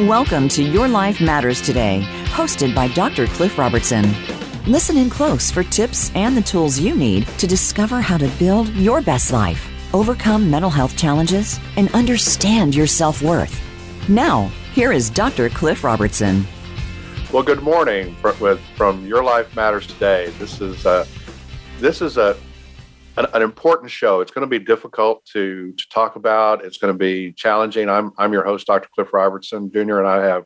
Welcome to Your Life Matters Today, hosted by Dr. Cliff Robertson. Listen in close for tips and the tools you need to discover how to build your best life, overcome mental health challenges, and understand your self worth. Now, here is Dr. Cliff Robertson. Well, good morning from, Your Life Matters Today. This is a, this is a an, an, important show. It's going to be difficult to to talk about. It's going to be challenging. I'm I'm your host, Dr. Cliff Robertson Jr., and I have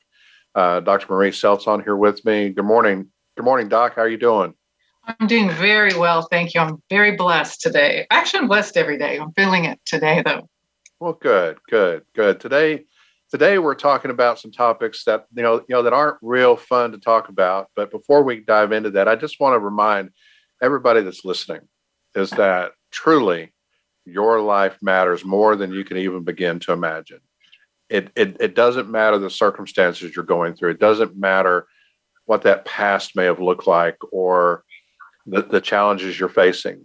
uh, Dr. Marie Seltz on here with me. Good morning. Good morning, Doc. How are you doing? I'm doing very well, thank you. I'm very blessed today. Actually, I'm blessed every day. I'm feeling it today, though. Well, good, good, good. Today, today we're talking about some topics that you know, you know, that aren't real fun to talk about. But before we dive into that, I just want to remind everybody that's listening is that truly your life matters more than you can even begin to imagine. It, it, it doesn't matter the circumstances you're going through. It doesn't matter what that past may have looked like or the, the challenges you're facing.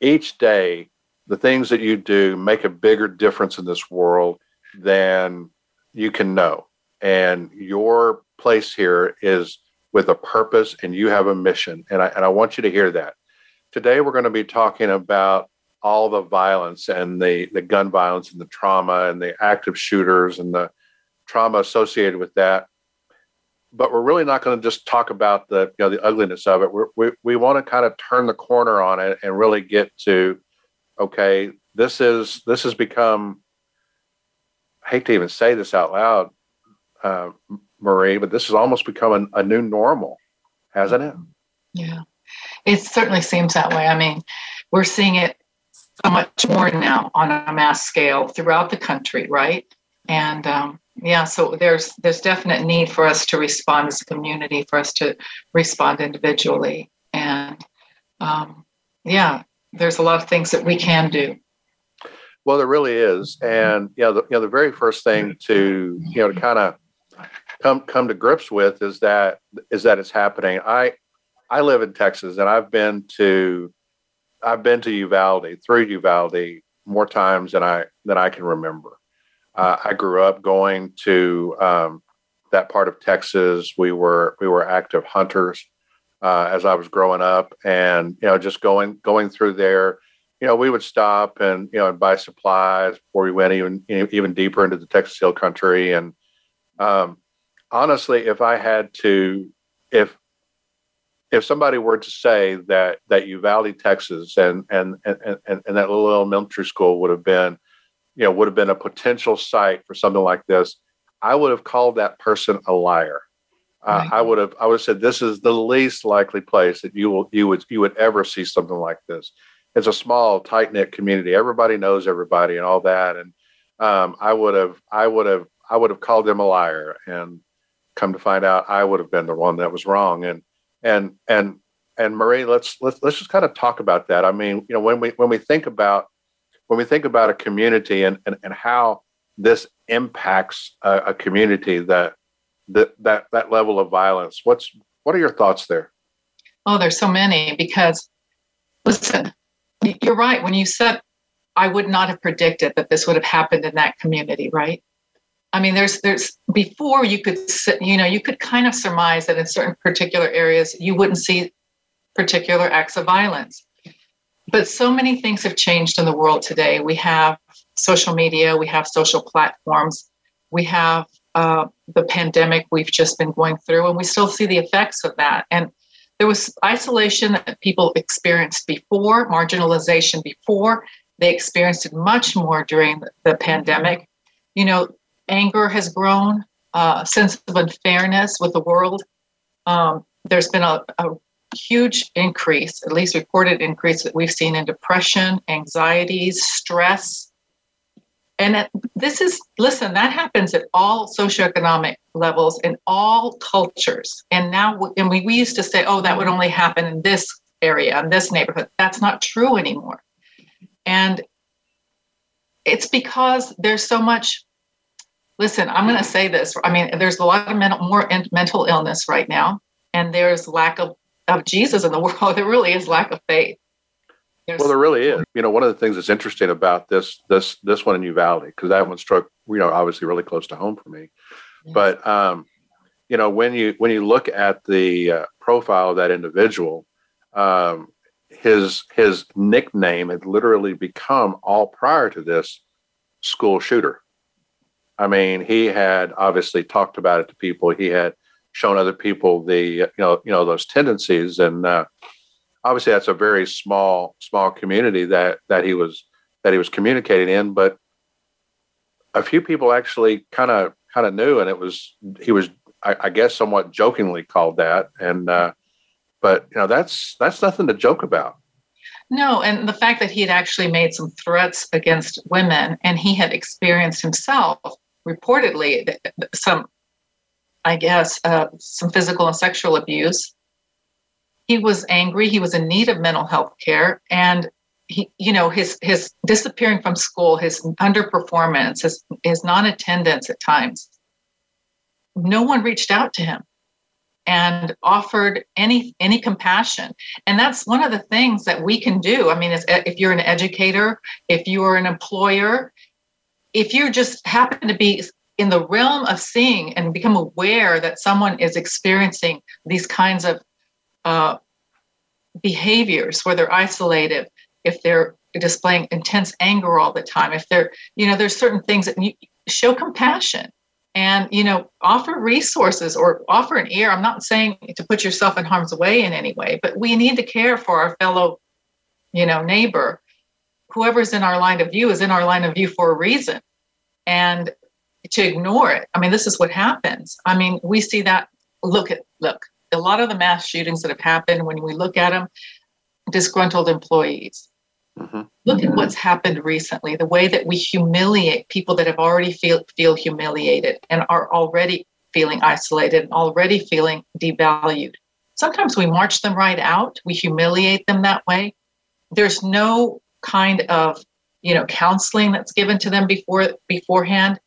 Each day, the things that you do make a bigger difference in this world than you can know. And your place here is with a purpose and you have a mission. And I, and I want you to hear that. Today, we're going to be talking about all the violence and the, the gun violence and the trauma and the active shooters and the trauma associated with that. But we're really not going to just talk about the you know the ugliness of it. We're, we we want to kind of turn the corner on it and really get to okay, this is this has become. I hate to even say this out loud, uh, Marie, but this has almost become a, a new normal, hasn't it? Yeah. It certainly seems that way. I mean, we're seeing it so much more now on a mass scale throughout the country, right? And um, yeah, so there's there's definite need for us to respond as a community, for us to respond individually, and um, yeah, there's a lot of things that we can do. Well, there really is, and you know, the, you know, the very first thing to you know to kind of come come to grips with is that is that it's happening. I I live in Texas, and I've been to I've been to Uvalde through Uvalde more times than I than I can remember. Uh, I grew up going to um, that part of Texas. We were we were active hunters uh, as I was growing up, and you know, just going going through there. You know, we would stop and you know and buy supplies before we went even even deeper into the Texas Hill Country. And um, honestly, if I had to, if if somebody were to say that that Uvalde, Texas, and and and and, and that little elementary school would have been, you know, would have been a potential site for something like this, I would have called that person a liar. Uh, I would have I would have said this is the least likely place that you will you would you would ever see something like this. It's a small, tight knit community. Everybody knows everybody and all that. And um, I would have I would have I would have called them a liar. And come to find out, I would have been the one that was wrong. And and and and Marie, let's let's let's just kind of talk about that. I mean, you know, when we when we think about when we think about a community and and, and how this impacts a, a community that that that that level of violence, what's what are your thoughts there? Oh, there's so many because listen, you're right. When you said I would not have predicted that this would have happened in that community, right? I mean, there's there's before you could you know you could kind of surmise that in certain particular areas you wouldn't see particular acts of violence. But so many things have changed in the world today. We have social media, we have social platforms, we have uh, the pandemic we've just been going through, and we still see the effects of that. And there was isolation that people experienced before, marginalization before. They experienced it much more during the, the pandemic. You know, anger has grown, uh, sense of unfairness with the world. Um, there's been a, a, huge increase, at least reported increase that we've seen in depression, anxieties, stress. And this is, listen, that happens at all socioeconomic levels in all cultures. And now, and we, we used to say, oh, that would only happen in this area, in this neighborhood. That's not true anymore. And it's because there's so much listen, I'm going to say this. I mean, there's a lot of mental, more in, mental illness right now, and there's lack of, of Jesus in the world. There really is lack of faith. There's, well, there really is. You know, one of the things that's interesting about this this this one in Uvalde, because that one struck, you know, obviously really close to home for me, But um, you know, when you when you look at the uh, profile of that individual, um, his his nickname had literally become all prior to this school shooter. I mean, he had obviously talked about it to people. He had shown other people the you know you know those tendencies, and uh, obviously that's a very small small community that that he was that he was communicating in. But a few people actually kind of kind of knew, and it was he was I, I guess somewhat jokingly called that, and uh, but you know that's that's nothing to joke about. No, and the fact that he had actually made some threats against women, and he had experienced himself reportedly some, I guess, uh, some physical and sexual abuse. He was angry. He was in need of mental health care, and he, you know, his his disappearing from school, his underperformance, his his non-attendance at times. No one reached out to him and offered any any compassion and that's one of the things that we can do i mean if you're an educator if you are an employer if you just happen to be in the realm of seeing and become aware that someone is experiencing these kinds of uh, behaviors where they're isolated if they're displaying intense anger all the time if they're you know there's certain things that you show compassion and you know offer resources or offer an ear. I'm not saying to put yourself in harm's way in any way but we need to care for our fellow you know neighbor whoever's in our line of view is in our line of view for a reason and to ignore it i mean this is what happens i mean we see that look at look a lot of the mass shootings that have happened when we look at them disgruntled employees Mm-hmm. Look at what's happened recently, the way that we humiliate people that have already feel feel humiliated and are already feeling isolated and already feeling devalued. Sometimes we march them right out, we humiliate them that way. There's no kind of, you know, counseling that's given to them before beforehand.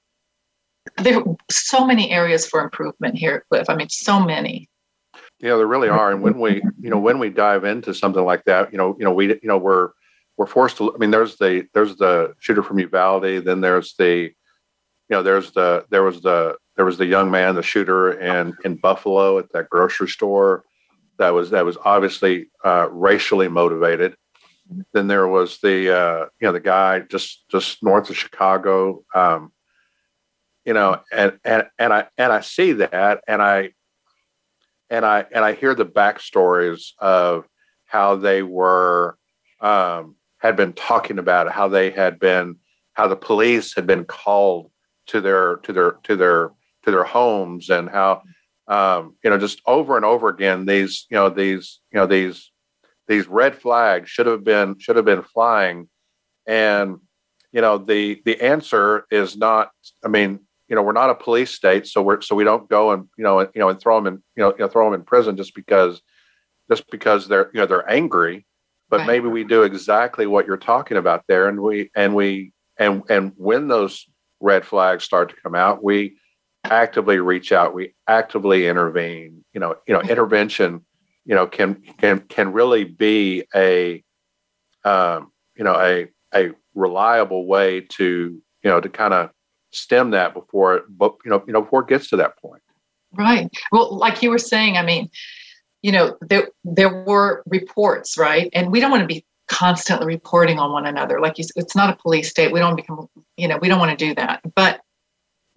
There are so many areas for improvement here, Cliff. I mean, so many. Yeah, there really are. And when we, you know, when we dive into something like that, you know, you know, we, you know, we're we're forced to. I mean, there's the there's the shooter from Uvalde. Then there's the, you know, there's the there was the there was the young man, the shooter in in Buffalo at that grocery store. That was that was obviously uh, racially motivated. Then there was the uh, you know the guy just just north of Chicago. Um, you know, and and and I and I see that, and I and I and I hear the backstories of how they were um, had been talking about how they had been how the police had been called to their to their to their to their homes and how um, you know just over and over again these you know these you know these these red flags should have been should have been flying and you know the the answer is not i mean you know we're not a police state so we're so we don't go and you know and, you know and throw them in you know, you know throw them in prison just because just because they're you know they're angry but right. maybe we do exactly what you're talking about there and we and we and and when those red flags start to come out we actively reach out we actively intervene you know you know intervention you know can can can really be a um, you know a a reliable way to you know to kind of stem that before it but you know you know before it gets to that point right well like you were saying i mean you know, there there were reports, right? And we don't want to be constantly reporting on one another. Like you, it's not a police state. We don't become, you know, we don't want to do that. But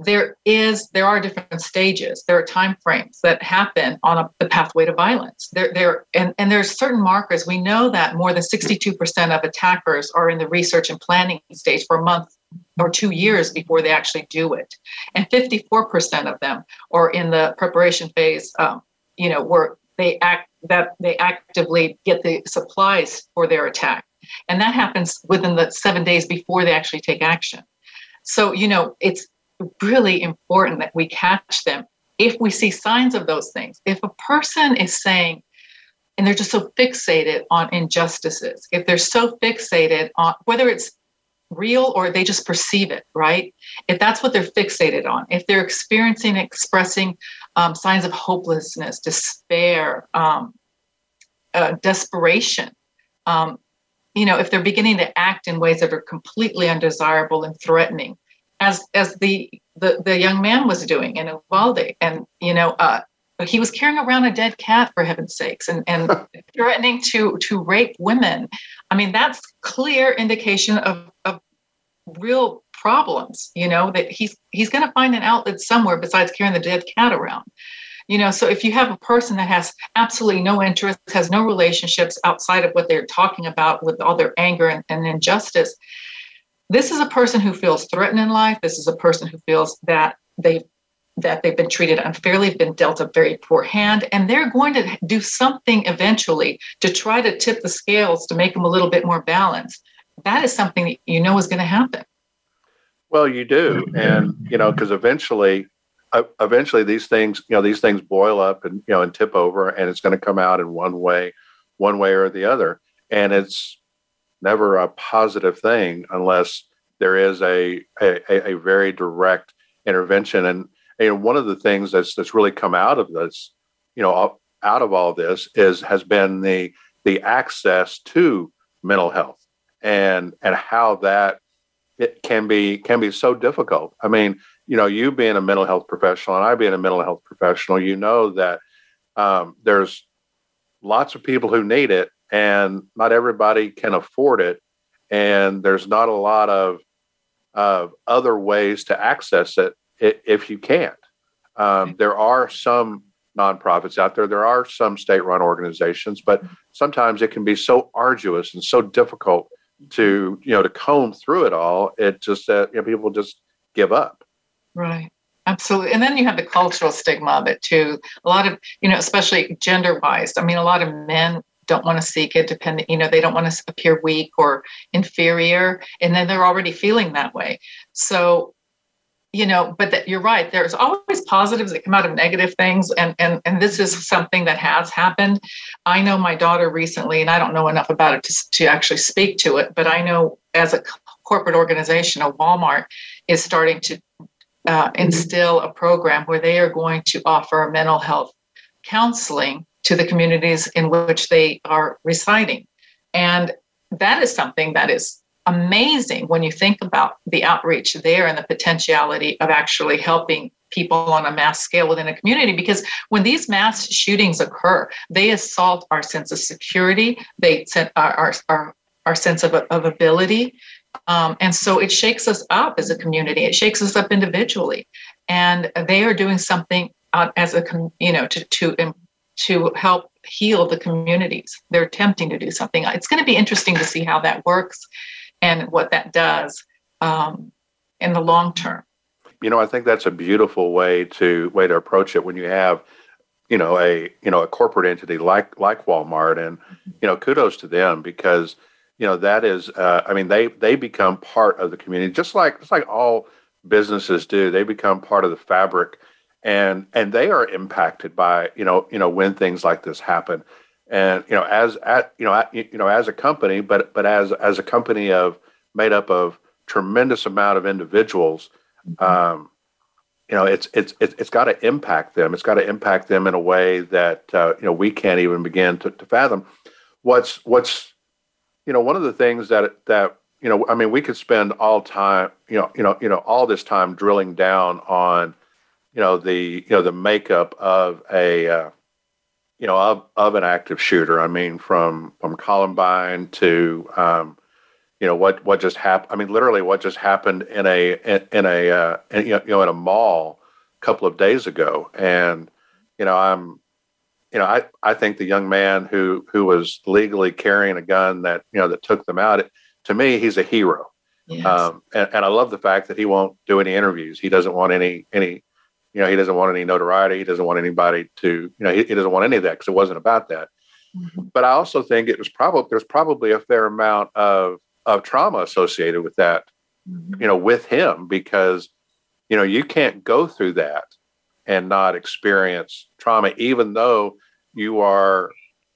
there is, there are different stages. There are time frames that happen on a, the pathway to violence. There, there, and and there's certain markers. We know that more than 62% of attackers are in the research and planning stage for a month or two years before they actually do it, and 54% of them are in the preparation phase. Um, you know, where they act that they actively get the supplies for their attack and that happens within the seven days before they actually take action so you know it's really important that we catch them if we see signs of those things if a person is saying and they're just so fixated on injustices if they're so fixated on whether it's real or they just perceive it right if that's what they're fixated on if they're experiencing expressing um, signs of hopelessness, despair, um, uh, desperation. Um, you know, if they're beginning to act in ways that are completely undesirable and threatening, as as the the, the young man was doing in Uvalde. And, you know, uh, he was carrying around a dead cat for heaven's sakes and, and threatening to, to rape women. I mean, that's clear indication of, of real problems, you know, that he's, he's going to find an outlet somewhere besides carrying the dead cat around. You know, so if you have a person that has absolutely no interest, has no relationships outside of what they're talking about with all their anger and, and injustice, this is a person who feels threatened in life. This is a person who feels that they that they've been treated unfairly, been dealt a very poor hand, and they're going to do something eventually to try to tip the scales to make them a little bit more balanced. That is something that you know is going to happen. Well, you do, and you know, because eventually, uh, eventually these things, you know, these things boil up and you know and tip over, and it's going to come out in one way, one way or the other, and it's never a positive thing unless there is a a, a very direct intervention. And, and one of the things that's that's really come out of this, you know, out of all this is has been the the access to mental health and and how that it can be can be so difficult. I mean, you know, you being a mental health professional and I being a mental health professional, you know that um, there's lots of people who need it and not everybody can afford it. And there's not a lot of of other ways to access it if you can't. Um, mm-hmm. there are some nonprofits out there. There are some state-run organizations but mm-hmm. sometimes it can be so arduous and so difficult to mm-hmm. you know to comb through it all. It just that you know, people just give up. Right. Absolutely. And then you have the cultural stigma of it too. A lot of you know especially gender wise i mean a lot of men don't want to seek it depending you know they don't want to appear weak or inferior and then they're already feeling that way. So you know but that you're right there's always positives that come out of negative things and and and this is something that has happened. I know my daughter recently and i don't know enough about it to, to actually speak to it but i know as a corporate organization a walmart is starting to uh, instill a program where they are going to offer mental health counseling to the communities in which they are residing. And that is something that is amazing when you think about the outreach there and the potentiality of actually helping people on a mass scale within a community because when these mass shootings occur they assault our sense of security they our, our, our, our sense of, of ability um, and so it shakes us up as a community it shakes us up individually and they are doing something uh, as a you know to to to help heal the communities. They're attempting to do something. It's going to be interesting to see how that works and what that does um, in the long term. You know, I think that's a beautiful way to way to approach it when you have, you know, a you know a corporate entity like like Walmart, and you know, kudos to them because you know that is, uh, I mean, they they become part of the community just like just like all businesses do. They become part of the fabric and and they are impacted by you know you know when things like this happen and you know as at you know at, you know as a company but but as as a company of made up of tremendous amount of individuals mm-hmm. um, you know it's it's it's, it's got to impact them it's got to impact them in a way that uh, you know we can't even begin to, to fathom what's what's you know one of the things that that you know i mean we could spend all time you know you know you know all this time drilling down on you know the you know the makeup of a uh, you know of, of an active shooter. I mean, from from Columbine to um, you know what what just happened. I mean, literally what just happened in a in, in a uh, in, you know in a mall a couple of days ago. And you know, I'm you know I I think the young man who who was legally carrying a gun that you know that took them out. It, to me, he's a hero. Yes. Um, and, and I love the fact that he won't do any interviews. He doesn't want any any you know, he doesn't want any notoriety. He doesn't want anybody to, you know, he, he doesn't want any of that because it wasn't about that. Mm-hmm. But I also think it was probably there's probably a fair amount of of trauma associated with that, mm-hmm. you know, with him because, you know, you can't go through that and not experience trauma, even though you are,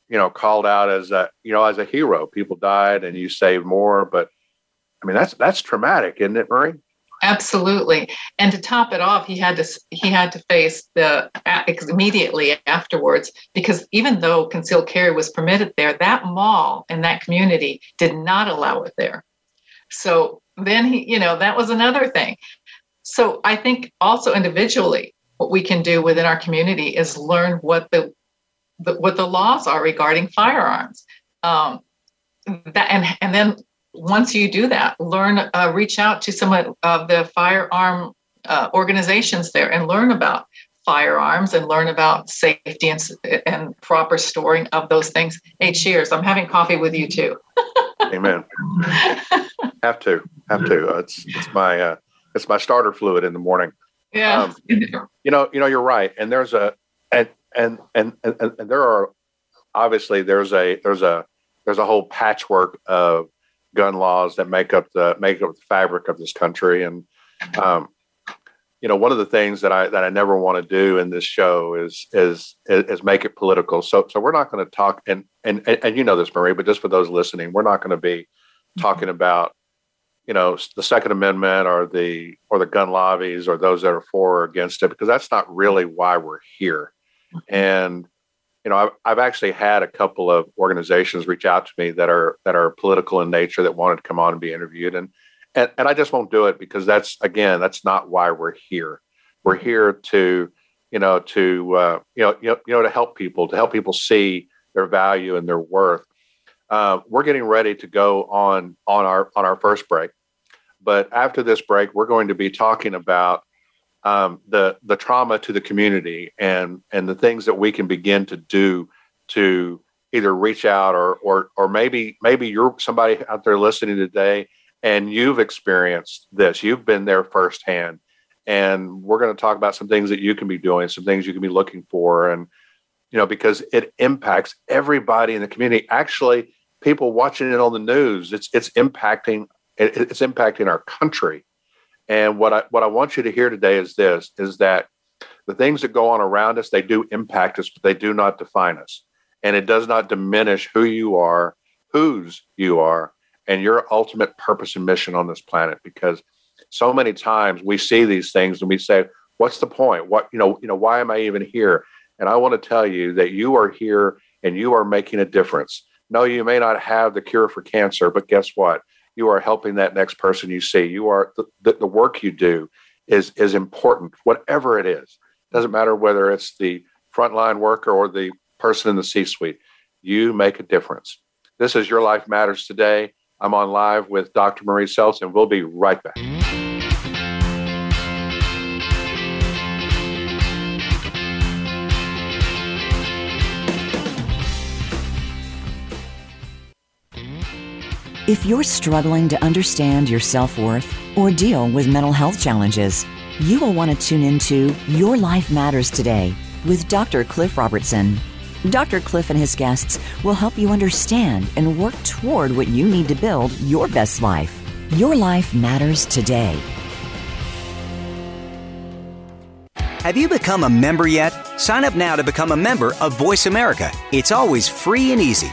you know, called out as a, you know, as a hero. People died and you saved more, but I mean that's that's traumatic, isn't it, Marie? Absolutely. And to top it off, he had to he had to face the immediately afterwards because even though concealed carry was permitted there, that mall and that community did not allow it there. So then he, you know, that was another thing. so I think also individually, what we can do within our community is learn what the, the what the laws are regarding firearms. Um, that and and then once you do that, learn uh, reach out to some of the firearm uh, organizations there and learn about firearms and learn about safety and, and proper storing of those things. Hey, cheers! I'm having coffee with you too. Amen. have to, have to. Uh, it's it's my uh, it's my starter fluid in the morning. Yeah. Um, you know, you know, you're right. And there's a and and and and, and there are obviously there's a there's a there's a whole patchwork of gun laws that make up the make up the fabric of this country. And um, you know one of the things that i that i never want to do in this show is is is make it political. So so we're not going to talk and, and and and you know this marie but just for those listening we're not going to be talking about you know the second amendment or the or the gun lobbies or those that are for or against it because that's not really why we're here. And you know I've, I've actually had a couple of organizations reach out to me that are that are political in nature that wanted to come on and be interviewed and and, and I just won't do it because that's again that's not why we're here. We're here to you know to uh, you know you know you know to help people to help people see their value and their worth. Uh, we're getting ready to go on on our on our first break, but after this break, we're going to be talking about um, the the trauma to the community and and the things that we can begin to do to either reach out or or or maybe maybe you're somebody out there listening today and you've experienced this. You've been there firsthand. And we're going to talk about some things that you can be doing some things you can be looking for and you know because it impacts everybody in the community. Actually people watching it on the news it's it's impacting it's impacting our country and what i what i want you to hear today is this is that the things that go on around us they do impact us but they do not define us. And it does not diminish who you are whose you are and your ultimate purpose and mission on this planet. Because so many times we see these things and we say what's the point? What you know you know why am i even here? And i want to tell you that you are here and you are making a difference. No you may not have the cure for cancer but guess what you are helping that next person you see you are the, the, work you do is is important whatever it is doesn't matter whether it's the frontline worker or the person in the c suite you make a difference this is your life matters today I'm on live with Dr. Marie Seltz, and we'll be right back. If you're struggling to understand your self worth or deal with mental health challenges, you will want to tune into Your Life Matters Today with Dr. Cliff Robertson. Dr. Cliff and his guests will help you understand and work toward what you need to build your best life. Your life matters today. Have you become a member yet? Sign up now to become a member of Voice America. It's always free and easy.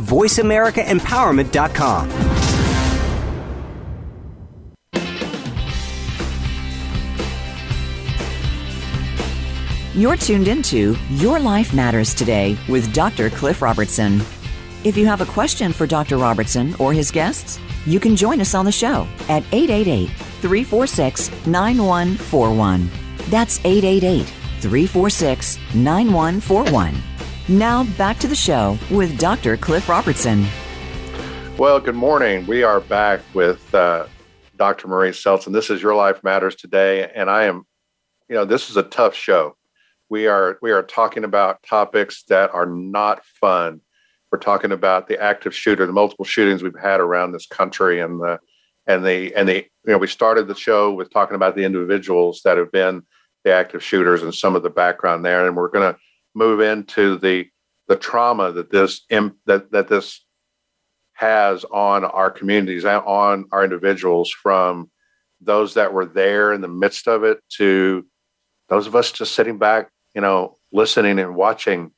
VoiceAmericaEmpowerment.com. You're tuned into Your Life Matters Today with Dr. Cliff Robertson. If you have a question for Dr. Robertson or his guests, you can join us on the show at 888 346 9141. That's 888 346 9141. Now back to the show with Dr. Cliff Robertson. Well, good morning. We are back with uh, Dr. Marie Seltz, this is Your Life Matters today. And I am you know, this is a tough show. We are we are talking about topics that are not fun. We're talking about the active shooter, the multiple shootings we've had around this country, and the and the and the you know we started the show with talking about the individuals that have been the active shooters and some of the background there, and we're going to move into the the trauma that this that that this has on our communities and on our individuals from those that were there in the midst of it to those of us just sitting back, you know, listening and watching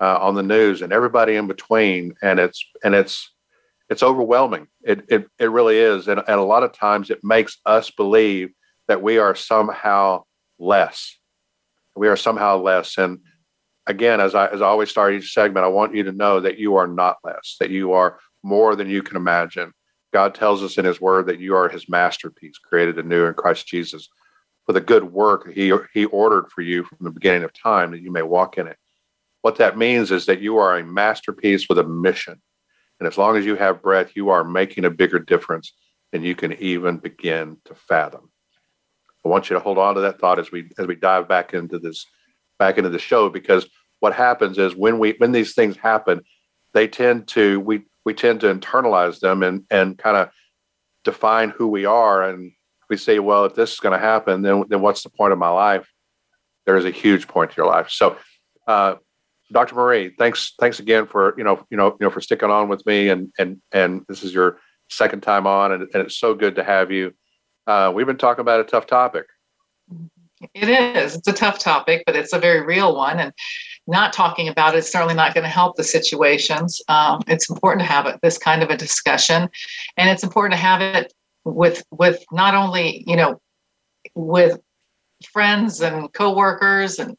uh, on the news and everybody in between. And it's, and it's, it's overwhelming. It, it, it really is. And, and a lot of times it makes us believe that we are somehow less. We are somehow less. And again, as I, as I always start each segment, I want you to know that you are not less, that you are more than you can imagine. God tells us in his word that you are his masterpiece, created anew in Christ Jesus for the good work he, he ordered for you from the beginning of time that you may walk in it. What that means is that you are a masterpiece with a mission. And as long as you have breath, you are making a bigger difference than you can even begin to fathom. I want you to hold on to that thought as we as we dive back into this back into the show because what happens is when we when these things happen, they tend to we we tend to internalize them and and kind of define who we are and we say, well, if this is going to happen, then then what's the point of my life? There is a huge point to your life. So, uh, Dr. Marie, thanks thanks again for you know you know you know for sticking on with me and and and this is your second time on and, and it's so good to have you. Uh, we've been talking about a tough topic. It is. It's a tough topic, but it's a very real one. And not talking about it is certainly not going to help the situations. Um, it's important to have it, this kind of a discussion, and it's important to have it with with not only you know with friends and coworkers and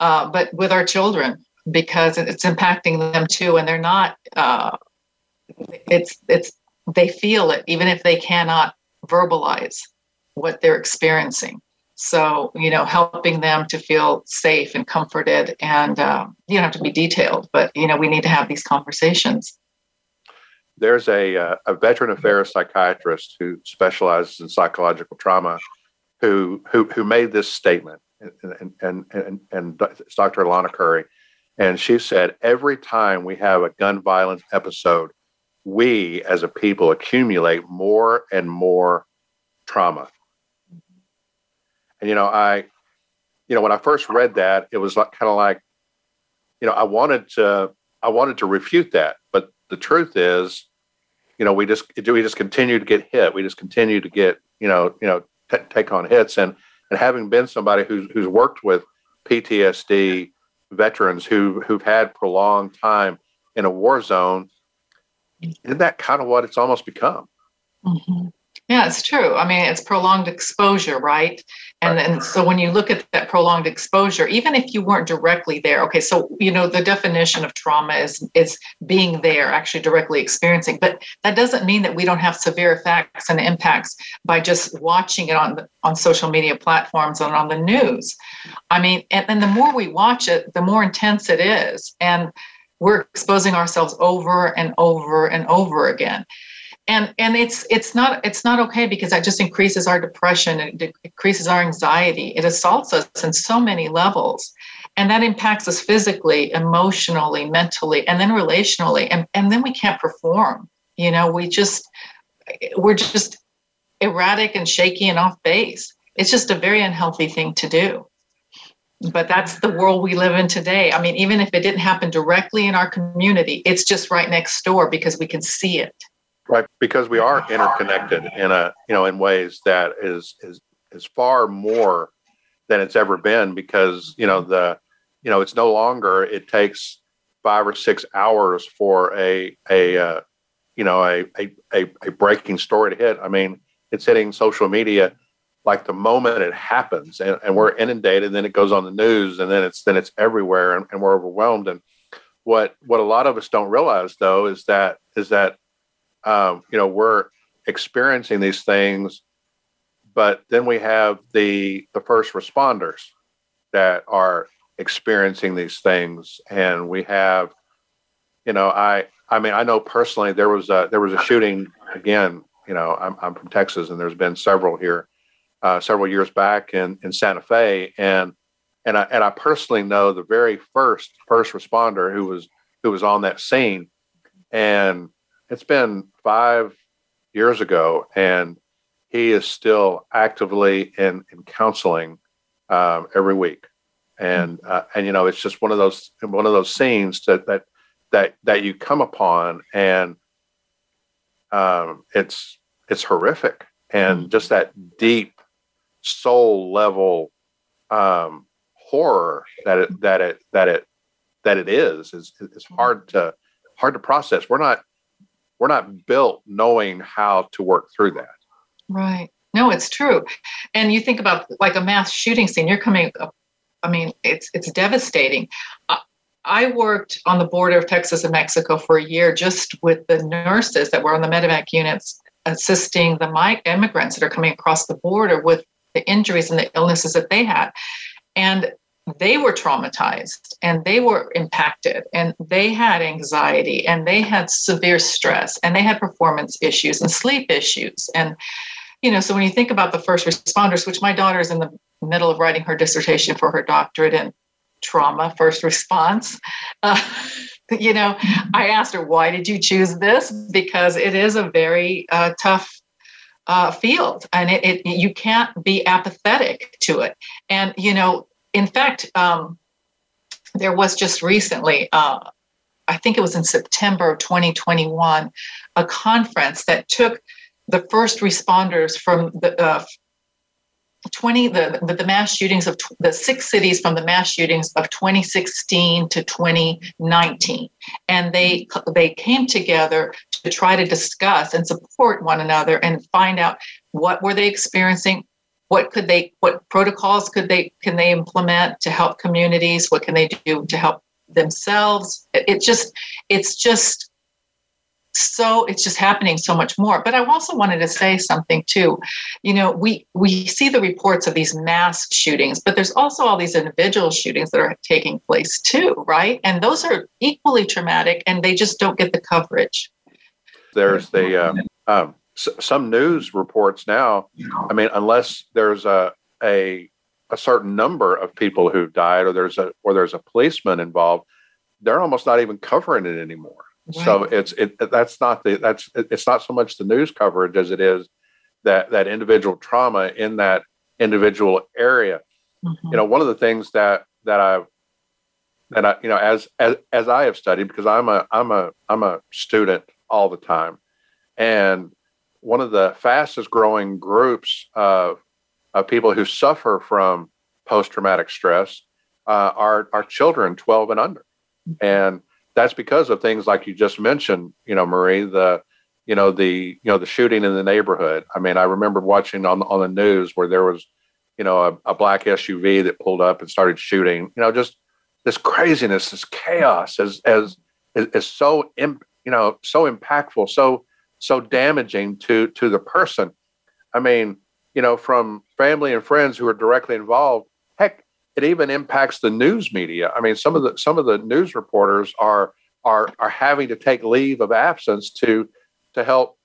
uh, but with our children because it's impacting them too and they're not uh, it's it's they feel it even if they cannot verbalize what they're experiencing so you know helping them to feel safe and comforted and uh, you don't have to be detailed but you know we need to have these conversations there's a, uh, a veteran affairs psychiatrist who specializes in psychological trauma who who, who made this statement and and, and and it's Dr. Alana Curry and she said every time we have a gun violence episode we as a people accumulate more and more trauma and you know I you know when I first read that it was like kind of like you know I wanted to I wanted to refute that but the truth is you know, we just do. we just continue to get hit. We just continue to get you know you know t- take on hits. And and having been somebody who's who's worked with PTSD veterans who who've had prolonged time in a war zone, isn't that kind of what it's almost become? Mm-hmm. Yeah, it's true. I mean, it's prolonged exposure, right? And right. and so when you look at that prolonged exposure, even if you weren't directly there, okay, so you know the definition of trauma is is being there, actually directly experiencing. But that doesn't mean that we don't have severe effects and impacts by just watching it on the, on social media platforms and on the news. I mean, and, and the more we watch it, the more intense it is, and we're exposing ourselves over and over and over again and and it's it's not it's not okay because that just increases our depression it increases our anxiety. It assaults us in so many levels. And that impacts us physically emotionally mentally and then relationally. And and then we can't perform. You know we just we're just erratic and shaky and off base. It's just a very unhealthy thing to do. But that's the world we live in today. I mean even if it didn't happen directly in our community it's just right next door because we can see it right because we are interconnected in a you know in ways that is is is far more than it's ever been because you know the you know it's no longer it takes five or six hours for a a uh, you know a, a a a breaking story to hit. I mean it's hitting social media like the moment it happens and, and we're inundated and then it goes on the news and then it's then it's everywhere and, and we're overwhelmed. And what what a lot of us don't realize though is that is that um, you know, we're experiencing these things, but then we have the the first responders that are experiencing these things, and we have, you know, I I mean, I know personally there was a there was a shooting again. You know, I'm I'm from Texas, and there's been several here uh, several years back in in Santa Fe, and and I and I personally know the very first first responder who was who was on that scene, and it's been five years ago, and he is still actively in in counseling um, every week, and uh, and you know it's just one of those one of those scenes that that that that you come upon, and um, it's it's horrific, and just that deep soul level um, horror that it that it that it that it is is is hard to hard to process. We're not we're not built knowing how to work through that. Right. No, it's true. And you think about like a mass shooting scene. You're coming. Up, I mean, it's it's devastating. I worked on the border of Texas and Mexico for a year, just with the nurses that were on the medevac units, assisting the immigrants that are coming across the border with the injuries and the illnesses that they had. And they were traumatized and they were impacted and they had anxiety and they had severe stress and they had performance issues and sleep issues. And you know so when you think about the first responders which my daughter is in the middle of writing her dissertation for her doctorate in trauma first response uh, you know i asked her why did you choose this? Because it is a very uh, tough uh, field and it, it, you can't be apathetic to it. And you know in fact um, there was just recently uh, i think it was in september of 2021 a conference that took the first responders from the uh, 20 the, the, mass shootings of the six cities from the mass shootings of 2016 to 2019 and they they came together to try to discuss and support one another and find out what were they experiencing what could they what protocols could they can they implement to help communities? What can they do to help themselves? It, just it's just so it's just happening so much more. But i also wanted to say something too. You know we we see the reports of these mass shootings but there's also all these individual shootings that are taking place too right? And those are equally traumatic and they just don't get the coverage. There's the uh, um, s- some news reports now i mean unless there's a a a certain number of people who've died or there's a or there's a policeman involved they're almost not even covering it anymore so it's it that's not the that's it's not so much the news coverage as it is that that individual trauma in that individual area. Mm-hmm. You know, one of the things that that I that I you know as as as I have studied because I'm a I'm a I'm a student all the time, and one of the fastest growing groups of of people who suffer from post traumatic stress uh, are are children 12 and under, and that's because of things like you just mentioned, you know, Marie, the you know the you know the shooting in the neighborhood. I mean, I remember watching on on the news where there was, you know, a, a black SUV that pulled up and started shooting. You know, just this craziness, this chaos, as as is, is so imp, you know so impactful, so so damaging to to the person. I mean, you know, from family and friends who are directly involved. Heck, it even impacts the news media. I mean, some of the some of the news reporters are are are having to take leave of absence to to help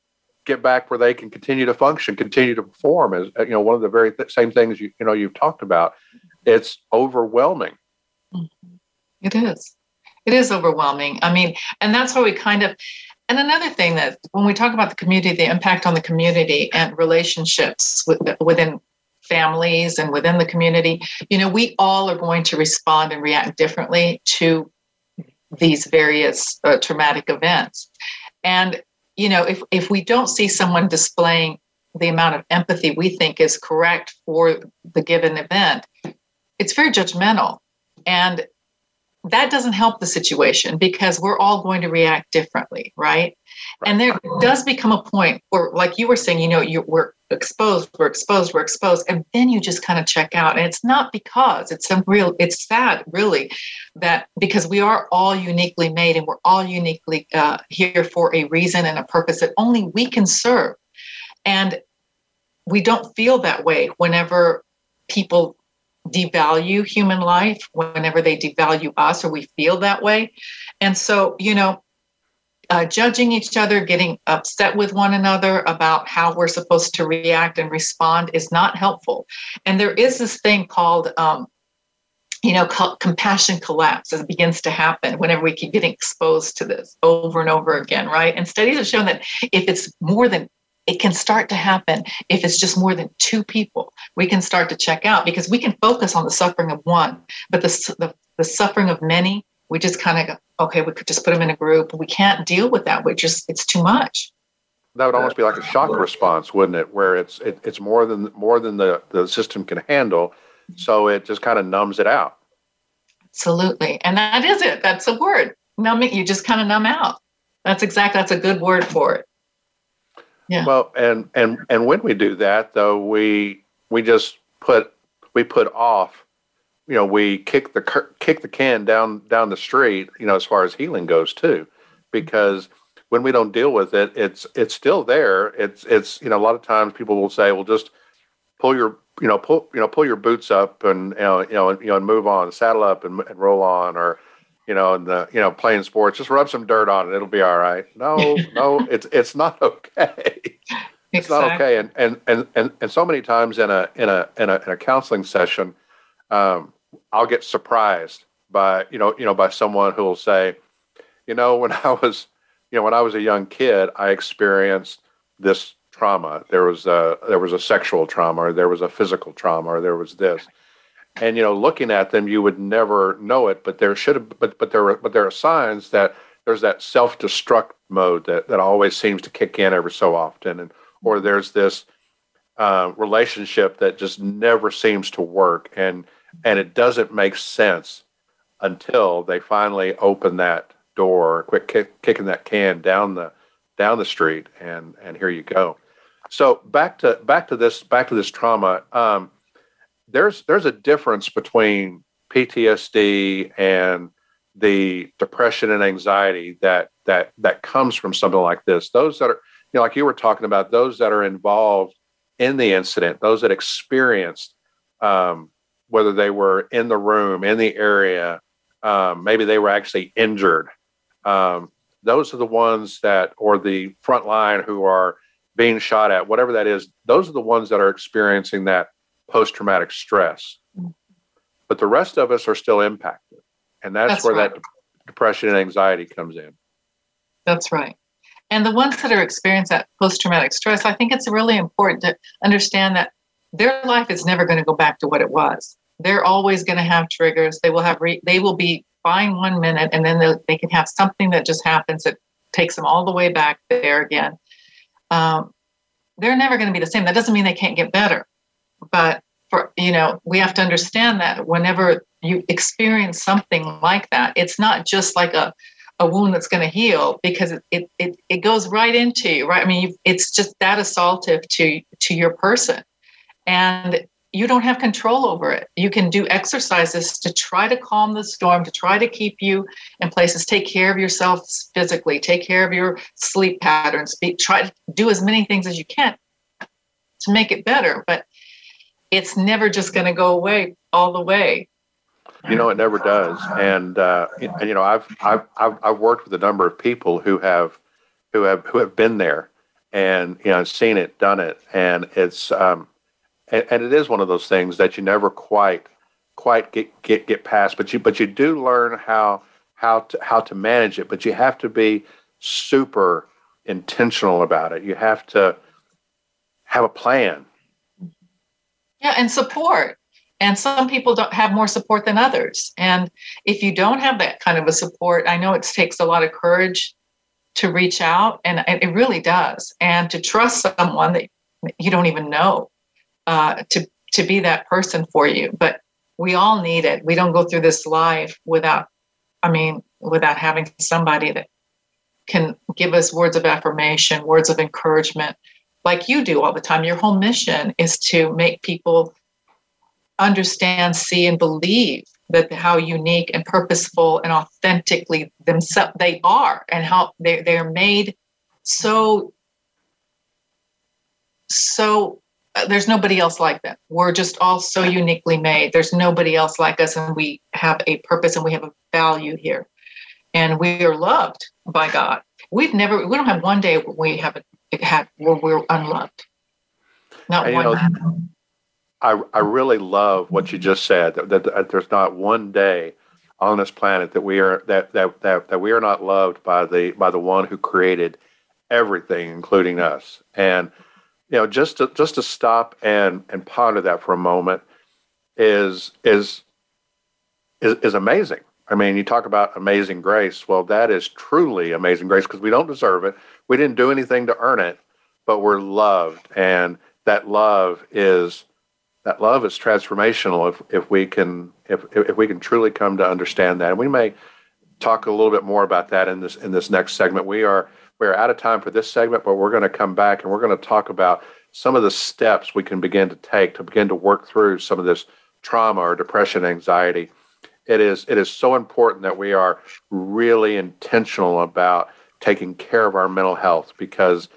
get back where they can continue to function, continue to perform. As you know, one of the very th- same things you you know you've talked about. It's overwhelming. Mm-hmm. It is. It is overwhelming. I mean, and that's why we kind of. And another thing that when we talk about the community, the impact on the community and relationships with, within families and within the community, you know, we all are going to respond and react differently to these various uh, traumatic events. And, you know, if, if we don't see someone displaying the amount of empathy we think is correct for the given event, it's very judgmental. And that doesn't help the situation because we're all going to react differently, right? And there does become a point where, like you were saying, you know, you, we're exposed, we're exposed, we're exposed, and then you just kind of check out. And it's not because it's some real, it's sad, really, that because we are all uniquely made and we're all uniquely uh, here for a reason and a purpose that only we can serve. And we don't feel that way whenever people devalue human life whenever they devalue us or we feel that way and so you know uh, judging each other, getting upset with one another about how we're supposed to react and respond is not helpful. And there is this thing called, um, you know, co- compassion collapse as it begins to happen whenever we keep getting exposed to this over and over again, right? And studies have shown that if it's more than it can start to happen if it's just more than two people. We can start to check out because we can focus on the suffering of one, but the, the, the suffering of many we just kind of go, okay, we could just put them in a group. We can't deal with that. We just, it's too much. That would almost be like a shock response, wouldn't it? Where it's it, it's more than more than the, the system can handle, so it just kind of numbs it out. Absolutely, and that is it. That's a word. Numbing. You just kind of numb out. That's exactly. That's a good word for it. Yeah. Well, and and and when we do that, though, we we just put we put off you know we kick the kick the can down down the street you know as far as healing goes too because when we don't deal with it it's it's still there it's it's you know a lot of times people will say well just pull your you know pull you know pull your boots up and you know you know and, you know and move on saddle up and, and roll on or you know and the you know playing sports just rub some dirt on it it'll be all right no no it's it's not okay it's exactly. not okay and, and and and and so many times in a in a in a, in a counseling session um, I'll get surprised by you know you know by someone who will say, you know, when I was you know when I was a young kid, I experienced this trauma. There was a there was a sexual trauma, or there was a physical trauma, or there was this. And you know, looking at them, you would never know it, but there should have, but but there were, but there are signs that there's that self-destruct mode that that always seems to kick in every so often, and or there's this uh, relationship that just never seems to work, and and it doesn't make sense until they finally open that door, quick kick, kicking that can down the down the street, and and here you go. So back to back to this back to this trauma. Um, there's there's a difference between PTSD and the depression and anxiety that that that comes from something like this. Those that are you know like you were talking about those that are involved in the incident, those that experienced um, whether they were in the room, in the area, um, maybe they were actually injured. Um, those are the ones that, or the front line who are being shot at, whatever that is, those are the ones that are experiencing that post traumatic stress. But the rest of us are still impacted. And that's, that's where right. that depression and anxiety comes in. That's right. And the ones that are experiencing that post traumatic stress, I think it's really important to understand that their life is never going to go back to what it was they're always going to have triggers. They will have re- they will be fine one minute, and then they can have something that just happens that takes them all the way back there again. Um, they're never going to be the same. That doesn't mean they can't get better, but for you know, we have to understand that whenever you experience something like that, it's not just like a a wound that's going to heal because it, it it it goes right into you, right? I mean, it's just that assaultive to to your person, and you don't have control over it. You can do exercises to try to calm the storm, to try to keep you in places, take care of yourself physically, take care of your sleep patterns, be, try to do as many things as you can to make it better. But it's never just going to go away all the way. You know, it never does. And, uh, and you know, I've, I've, I've, I've worked with a number of people who have, who have, who have been there and, you know, seen it, done it. And it's, um, and, and it is one of those things that you never quite quite get get get past but you but you do learn how how to how to manage it but you have to be super intentional about it you have to have a plan yeah and support and some people don't have more support than others and if you don't have that kind of a support i know it takes a lot of courage to reach out and it really does and to trust someone that you don't even know uh, to to be that person for you. But we all need it. We don't go through this life without, I mean, without having somebody that can give us words of affirmation, words of encouragement, like you do all the time. Your whole mission is to make people understand, see, and believe that how unique and purposeful and authentically themselves they are, and how they they are made so so uh, there's nobody else like them. We're just all so uniquely made. There's nobody else like us, and we have a purpose and we have a value here. And we are loved by God. we've never we don't have one day we have it had where we're unloved. Not And, you one. know, I, I really love what you just said that, that, that there's not one day on this planet that we are that, that that that we are not loved by the by the one who created everything including us and you know just to just to stop and and ponder that for a moment is is is, is amazing i mean you talk about amazing grace. Well that is truly amazing grace because we don't deserve it. We didn't do anything to earn it but we're loved. And that love is that love is transformational if, if we can if, if we can truly come to understand that. And we may talk a little bit more about that in this in this next segment. We are we're out of time for this segment but we're going to come back and we're going to talk about some of the steps we can begin to take to begin to work through some of this trauma or depression anxiety it is it is so important that we are really intentional about taking care of our mental health because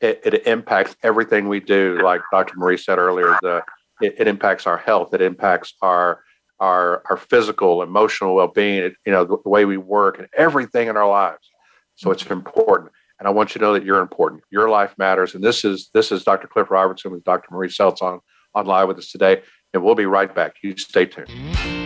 it, it impacts everything we do. Like dr marie said earlier the it, it impacts our health. It impacts our our our physical emotional well-being. It, you know the, the way we work and everything in our lives. So it's important. And i want you to know that you're important. Your life matters. And this is this is dr cliff robertson with dr marie seltz on on live with us today. And we'll be right back. You stay tuned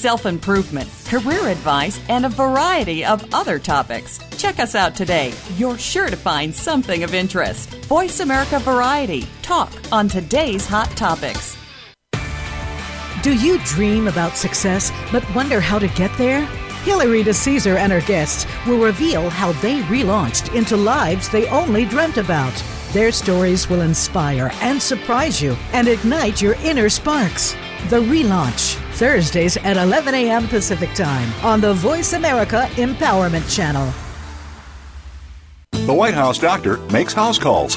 self improvement, career advice, and a variety of other topics. Check us out today. You're sure to find something of interest. Voice America Variety. Talk on today's hot topics. Do you dream about success but wonder how to get there? Hillary DeCesare and her guests will reveal how they relaunched into lives they only dreamt about. Their stories will inspire and surprise you and ignite your inner sparks. The Relaunch, Thursdays at 11 a.m. Pacific Time on the Voice America Empowerment Channel. The White House doctor makes house calls.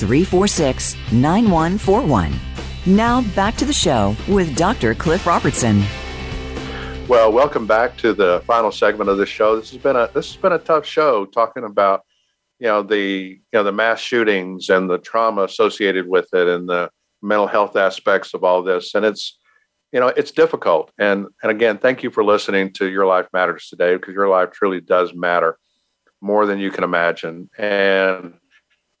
346 9141. Now back to the show with Dr. Cliff Robertson. Well, welcome back to the final segment of the show. This has been a this has been a tough show talking about you know the you know the mass shootings and the trauma associated with it and the mental health aspects of all this and it's you know it's difficult and and again thank you for listening to your life matters today because your life truly does matter more than you can imagine and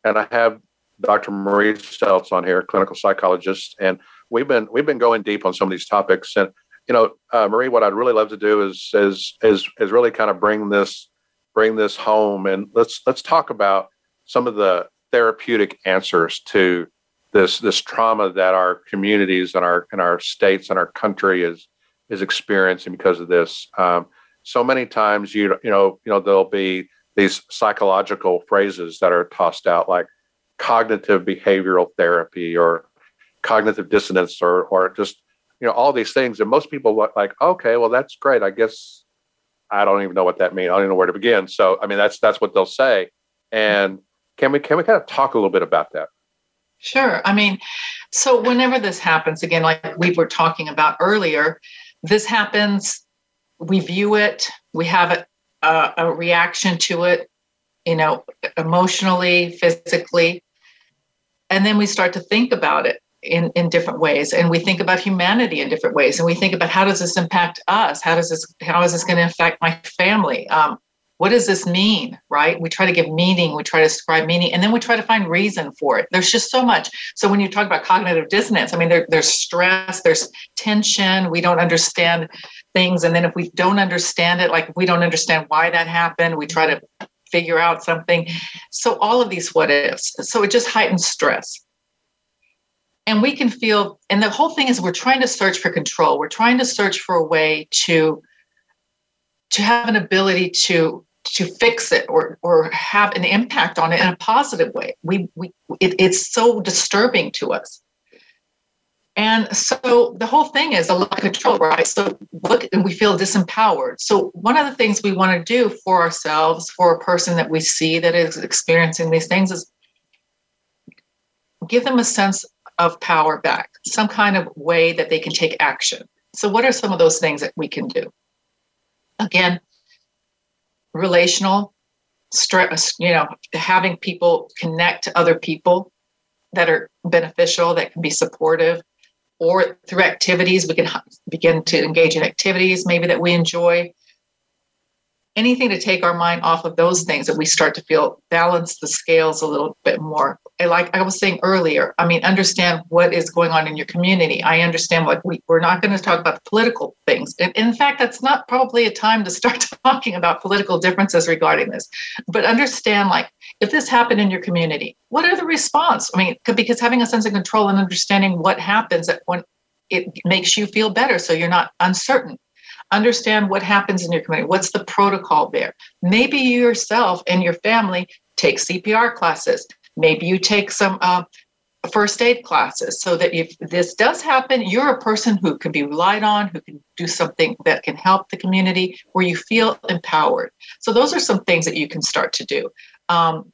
and I have Dr. Marie Seltz on here clinical psychologist and we've been we've been going deep on some of these topics and you know uh, Marie what I'd really love to do is is is is really kind of bring this bring this home and let's let's talk about some of the therapeutic answers to this this trauma that our communities and our and our states and our country is is experiencing because of this. Um, so many times you you know you know there'll be these psychological phrases that are tossed out like cognitive behavioral therapy or cognitive dissonance or or just you know all these things and most people like okay well that's great I guess I don't even know what that means. I don't even know where to begin. So, I mean, that's that's what they'll say. And can we can we kind of talk a little bit about that? Sure. I mean, so whenever this happens, again, like we were talking about earlier, this happens, we view it, we have a, a reaction to it, you know, emotionally, physically. And then we start to think about it in, in different ways. And we think about humanity in different ways. And we think about how does this impact us? How does this, how is this going to affect my family? Um, what does this mean right we try to give meaning we try to describe meaning and then we try to find reason for it there's just so much so when you talk about cognitive dissonance i mean there, there's stress there's tension we don't understand things and then if we don't understand it like we don't understand why that happened we try to figure out something so all of these what ifs so it just heightens stress and we can feel and the whole thing is we're trying to search for control we're trying to search for a way to to have an ability to to fix it or or have an impact on it in a positive way. We we it, it's so disturbing to us. And so the whole thing is a lack of control, right? So look, and we feel disempowered. So one of the things we want to do for ourselves, for a person that we see that is experiencing these things, is give them a sense of power back, some kind of way that they can take action. So what are some of those things that we can do? Again, relational stress, you know, having people connect to other people that are beneficial, that can be supportive, or through activities, we can begin to engage in activities maybe that we enjoy anything to take our mind off of those things that we start to feel balance the scales a little bit more. Like i was saying earlier i mean understand what is going on in your community. I understand like we, we're not going to talk about the political things. And in fact that's not probably a time to start talking about political differences regarding this. But understand like if this happened in your community what are the response? I mean because having a sense of control and understanding what happens at when it makes you feel better so you're not uncertain understand what happens in your community. What's the protocol there? Maybe you yourself and your family take cpr classes. Maybe you take some uh, first aid classes so that if this does happen you're a person who can be relied on who can do something that can help the community where you feel empowered. So those are some things that you can start to do. Um,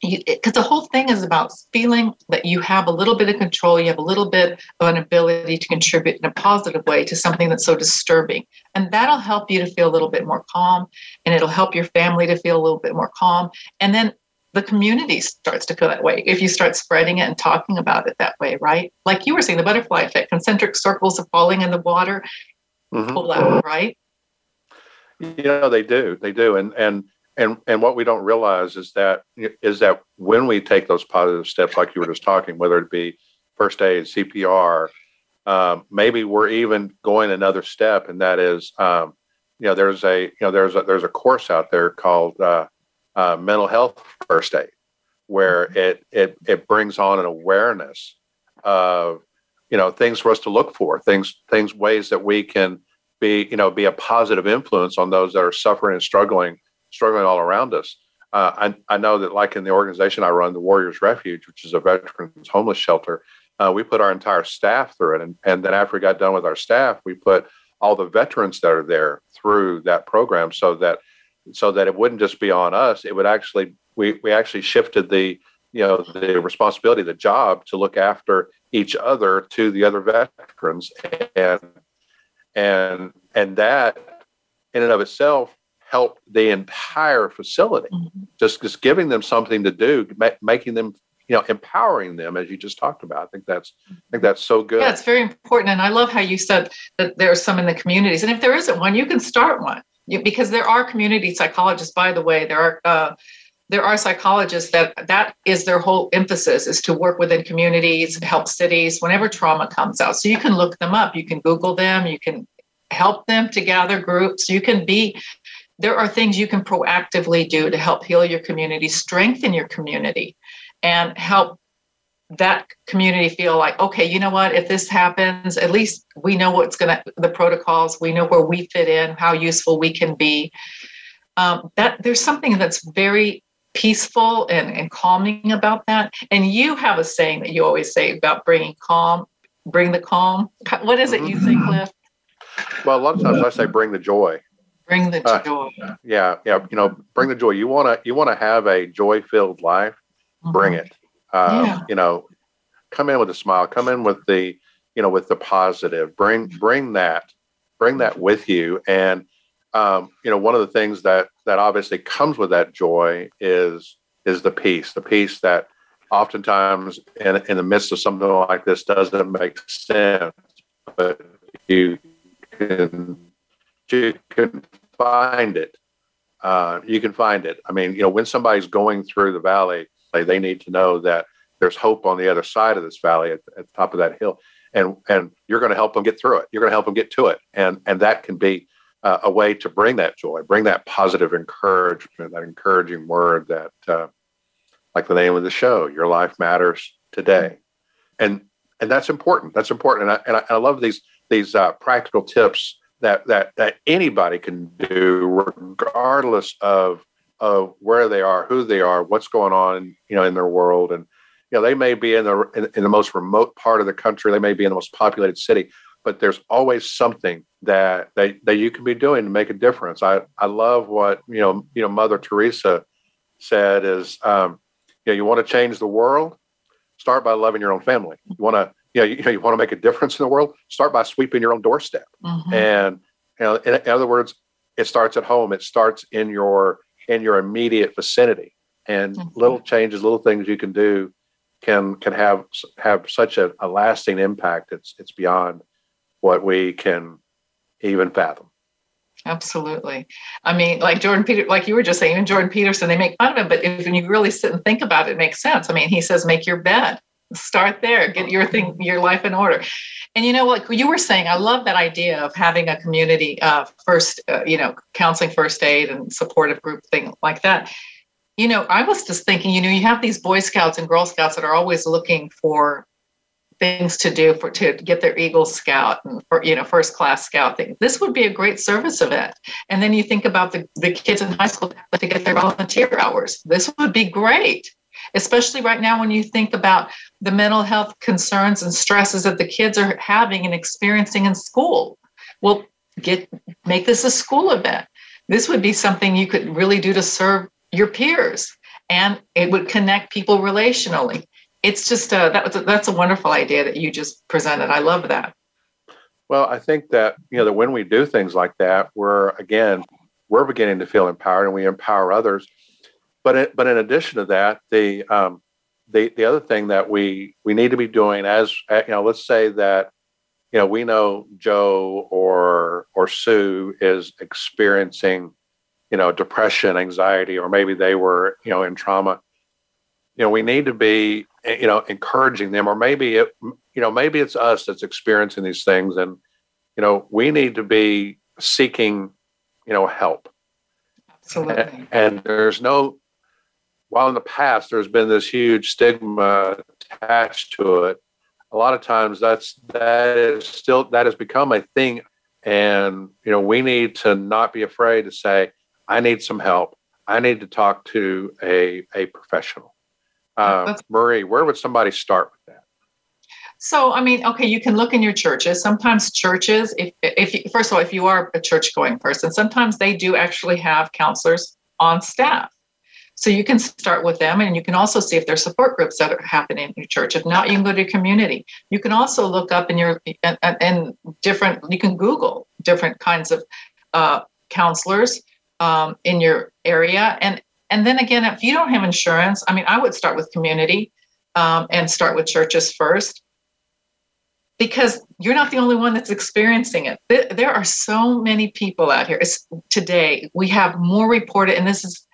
because the whole thing is about feeling that you have a little bit of control, you have a little bit of an ability to contribute in a positive way to something that's so disturbing. And that'll help you to feel a little bit more calm, and it'll help your family to feel a little bit more calm. And then the community starts to feel that way if you start spreading it and talking about it that way, right? Like you were saying, the butterfly effect, concentric circles of falling in the water, mm-hmm. pull out, right? You know, they do, they do. And, and, and and what we don't realize is that is that when we take those positive steps like you were just talking whether it be first aid cpr um, maybe we're even going another step and that is um, you know there's a you know there's a there's a course out there called uh, uh, mental health first aid where it it it brings on an awareness of you know things for us to look for things things ways that we can be you know be a positive influence on those that are suffering and struggling struggling all around us. Uh, I, I know that, like in the organization I run, the Warriors Refuge, which is a veterans homeless shelter, uh, we put our entire staff through it. And, and then after we got done with our staff, we put all the veterans that are there through that program so that so that it wouldn't just be on us. It would actually we we actually shifted the you know the responsibility, the job to look after each other to the other veterans, and and and that in and of itself help the entire facility. Mm-hmm. Just just giving them something to do, ma- making them you know empowering them as you just talked about. I think that's I think that's so good. Yeah, it's very important, and I love how you said that there are some in the communities, and if there isn't one, you can start one you, because there are community psychologists. By the way, there are. Uh, there are psychologists that that is their whole emphasis is to work within communities help cities whenever trauma comes out so you can look them up you can google them you can help them to gather groups you can be there are things you can proactively do to help heal your community, strengthen your community, and help that community feel like, okay, you know what, if this happens, at least we know what's going to, the protocols, we know where we fit in, how useful we can be. Um, that there's something that's very peaceful and, and calming about that. And you have a saying that you always say about bringing calm, bring the calm. What is it you say, mm-hmm. Cliff? Well, a lot of times I say bring the joy. Bring the uh, joy. Yeah, yeah. You know, bring the joy. You want to you want to have a joy filled life. Mm-hmm. Bring it. Uh, yeah. You know, come in with a smile. Come in with the you know with the positive. Bring bring that bring that with you. And um, you know, one of the things that that obviously comes with that joy is is the peace, the peace that oftentimes in, in the midst of something like this doesn't make sense, but you can you can find it. Uh, you can find it. I mean, you know, when somebody's going through the valley, like, they need to know that there's hope on the other side of this valley at, at the top of that hill, and and you're going to help them get through it. You're going to help them get to it, and and that can be uh, a way to bring that joy, bring that positive encouragement, that encouraging word that, uh, like the name of the show, your life matters today, and and that's important. That's important, and I and I, I love these these uh, practical tips that that that anybody can do, regardless of of where they are, who they are, what's going on, you know, in their world, and you know, they may be in the in, in the most remote part of the country, they may be in the most populated city, but there's always something that that, that you can be doing to make a difference. I, I love what you know you know Mother Teresa said is um, you know you want to change the world, start by loving your own family. You want to you know you, you, know, you want to make a difference in the world, start by sweeping your own doorstep. Mm-hmm. And you know in, in other words, it starts at home. It starts in your in your immediate vicinity, and mm-hmm. little changes, little things you can do can can have have such a, a lasting impact. It's it's beyond what we can even fathom. Absolutely. I mean, like Jordan Peter, like you were just saying, even Jordan Peterson, they make fun of him, but if you really sit and think about it, it makes sense. I mean, he says, make your bed, start there, get your thing, your life in order. And you know what you were saying, I love that idea of having a community uh, first, uh, you know, counseling, first aid, and supportive group thing like that. You know, I was just thinking, you know, you have these Boy Scouts and Girl Scouts that are always looking for things to do for to get their Eagle Scout and for you know first class Scout thing. This would be a great service event. And then you think about the, the kids in high school to get their volunteer hours. This would be great, especially right now when you think about the mental health concerns and stresses that the kids are having and experiencing in school. Well, get make this a school event. This would be something you could really do to serve your peers and it would connect people relationally it's just a, that was a, that's a wonderful idea that you just presented. I love that. Well, I think that you know that when we do things like that, we're again we're beginning to feel empowered, and we empower others. But it, but in addition to that, the um, the the other thing that we we need to be doing as uh, you know, let's say that you know we know Joe or or Sue is experiencing you know depression, anxiety, or maybe they were you know in trauma. You know, we need to be eh, you know encouraging them or maybe it you know maybe it's us that's experiencing these things and you know we need to be seeking you know help absolutely and, and there's no while in the past there's been this huge stigma attached to it a lot of times that's that is still that has become a thing and you know we need to not be afraid to say i need some help i need to talk to a a professional uh, Marie, where would somebody start with that? So, I mean, okay, you can look in your churches. Sometimes churches, if, if you, first of all, if you are a church going person, sometimes they do actually have counselors on staff. So you can start with them and you can also see if there's support groups that are happening in your church. If not, you can go to your community. You can also look up in your, and, different, you can Google different kinds of uh, counselors um, in your area. And and then again, if you don't have insurance, I mean, I would start with community um, and start with churches first because you're not the only one that's experiencing it. There are so many people out here it's, today. We have more reported, and this is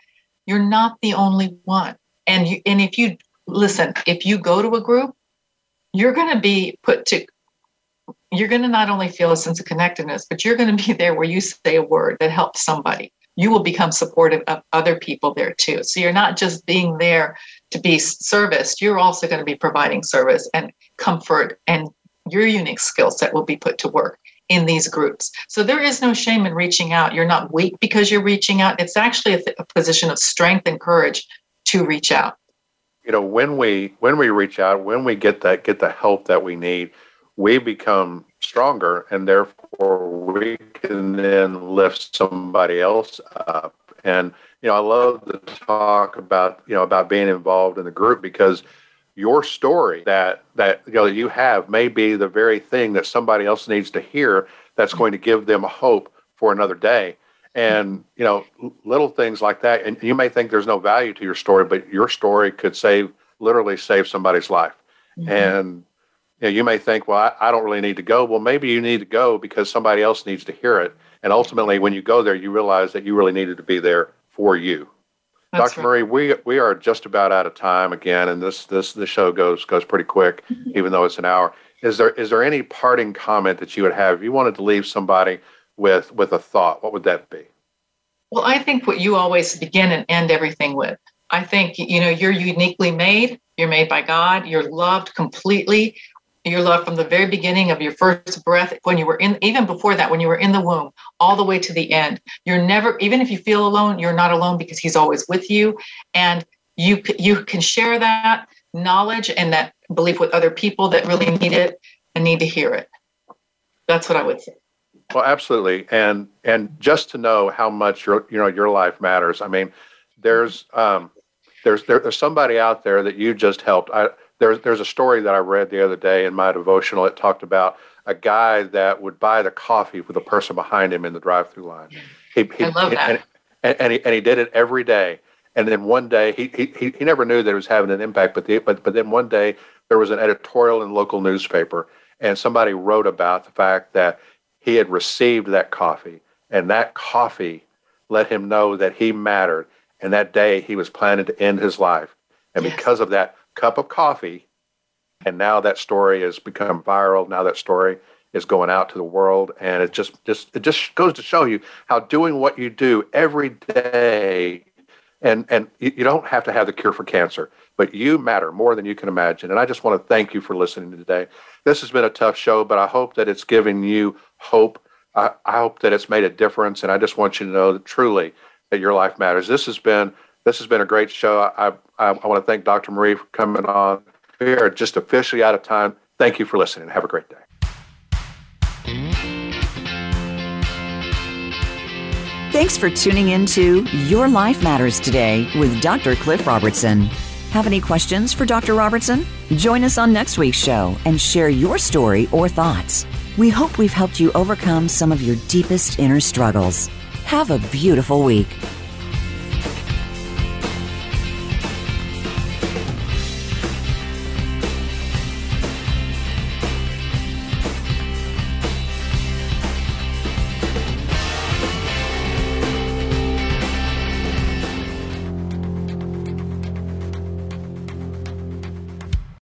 you're not the only one. And you, and if you listen, if you go to a group, you're going to be put to. You're going to not only feel a sense of connectedness, but you're going to be there where you say a word that helps somebody you will become supportive of other people there too. So you're not just being there to be serviced, you're also going to be providing service and comfort, and your unique skill set will be put to work in these groups. So there is no shame in reaching out. You're not weak because you're reaching out. It's actually a, a position of strength and courage to reach out. You know, when we when we reach out, when we get that get the help that we need, we become stronger and therefore we can then lift somebody else up and you know i love the talk about you know about being involved in the group because your story that that you know you have may be the very thing that somebody else needs to hear that's going to give them a hope for another day And you know, little things like that. And you may think there's no value to your story, but your story could save literally save somebody's life. Mm-hmm. And you, know, you may think, well, I, I don't really need to go. Well, maybe you need to go because somebody else needs to hear it. And ultimately, when you go there, you realize that you really needed to be there for you. That's Dr. Right. Marie, we we are just about out of time again, and this this the show goes goes pretty quick, even though it's an hour. Is there is there any parting comment that you would have if you wanted to leave somebody with with a thought? What would that be? Well, I think what you always begin and end everything with. I think you know you're uniquely made. You're made by God. You're loved completely. You're loved from the very beginning of your first breath, when you were in, even before that, when you were in the womb, all the way to the end. You're never, even if you feel alone, you're not alone because He's always with you, and you you can share that knowledge and that belief with other people that really need it and need to hear it. That's what I would say. Well, absolutely, and and just to know how much your you know your life matters. I mean, there's um, there's there, there's somebody out there that you just helped. I there's there's a story that I read the other day in my devotional. It talked about a guy that would buy the coffee with a person behind him in the drive-through line. He, he, I love that. And, and, he, and he did it every day. And then one day, he, he, he never knew that it was having an impact, but, the, but, but then one day there was an editorial in the local newspaper, and somebody wrote about the fact that he had received that coffee, and that coffee let him know that he mattered. And that day he was planning to end his life. And yes. because of that cup of coffee, and now that story has become viral. Now that story is going out to the world, and it just just it just goes to show you how doing what you do every day, and and you don't have to have the cure for cancer, but you matter more than you can imagine. And I just want to thank you for listening today. This has been a tough show, but I hope that it's giving you hope. I, I hope that it's made a difference, and I just want you to know that truly that your life matters. This has been this has been a great show. I, I, I want to thank Dr. Marie for coming on. We are just officially out of time. Thank you for listening. Have a great day. Thanks for tuning in to Your Life Matters today with Dr. Cliff Robertson. Have any questions for Dr. Robertson? Join us on next week's show and share your story or thoughts. We hope we've helped you overcome some of your deepest inner struggles. Have a beautiful week.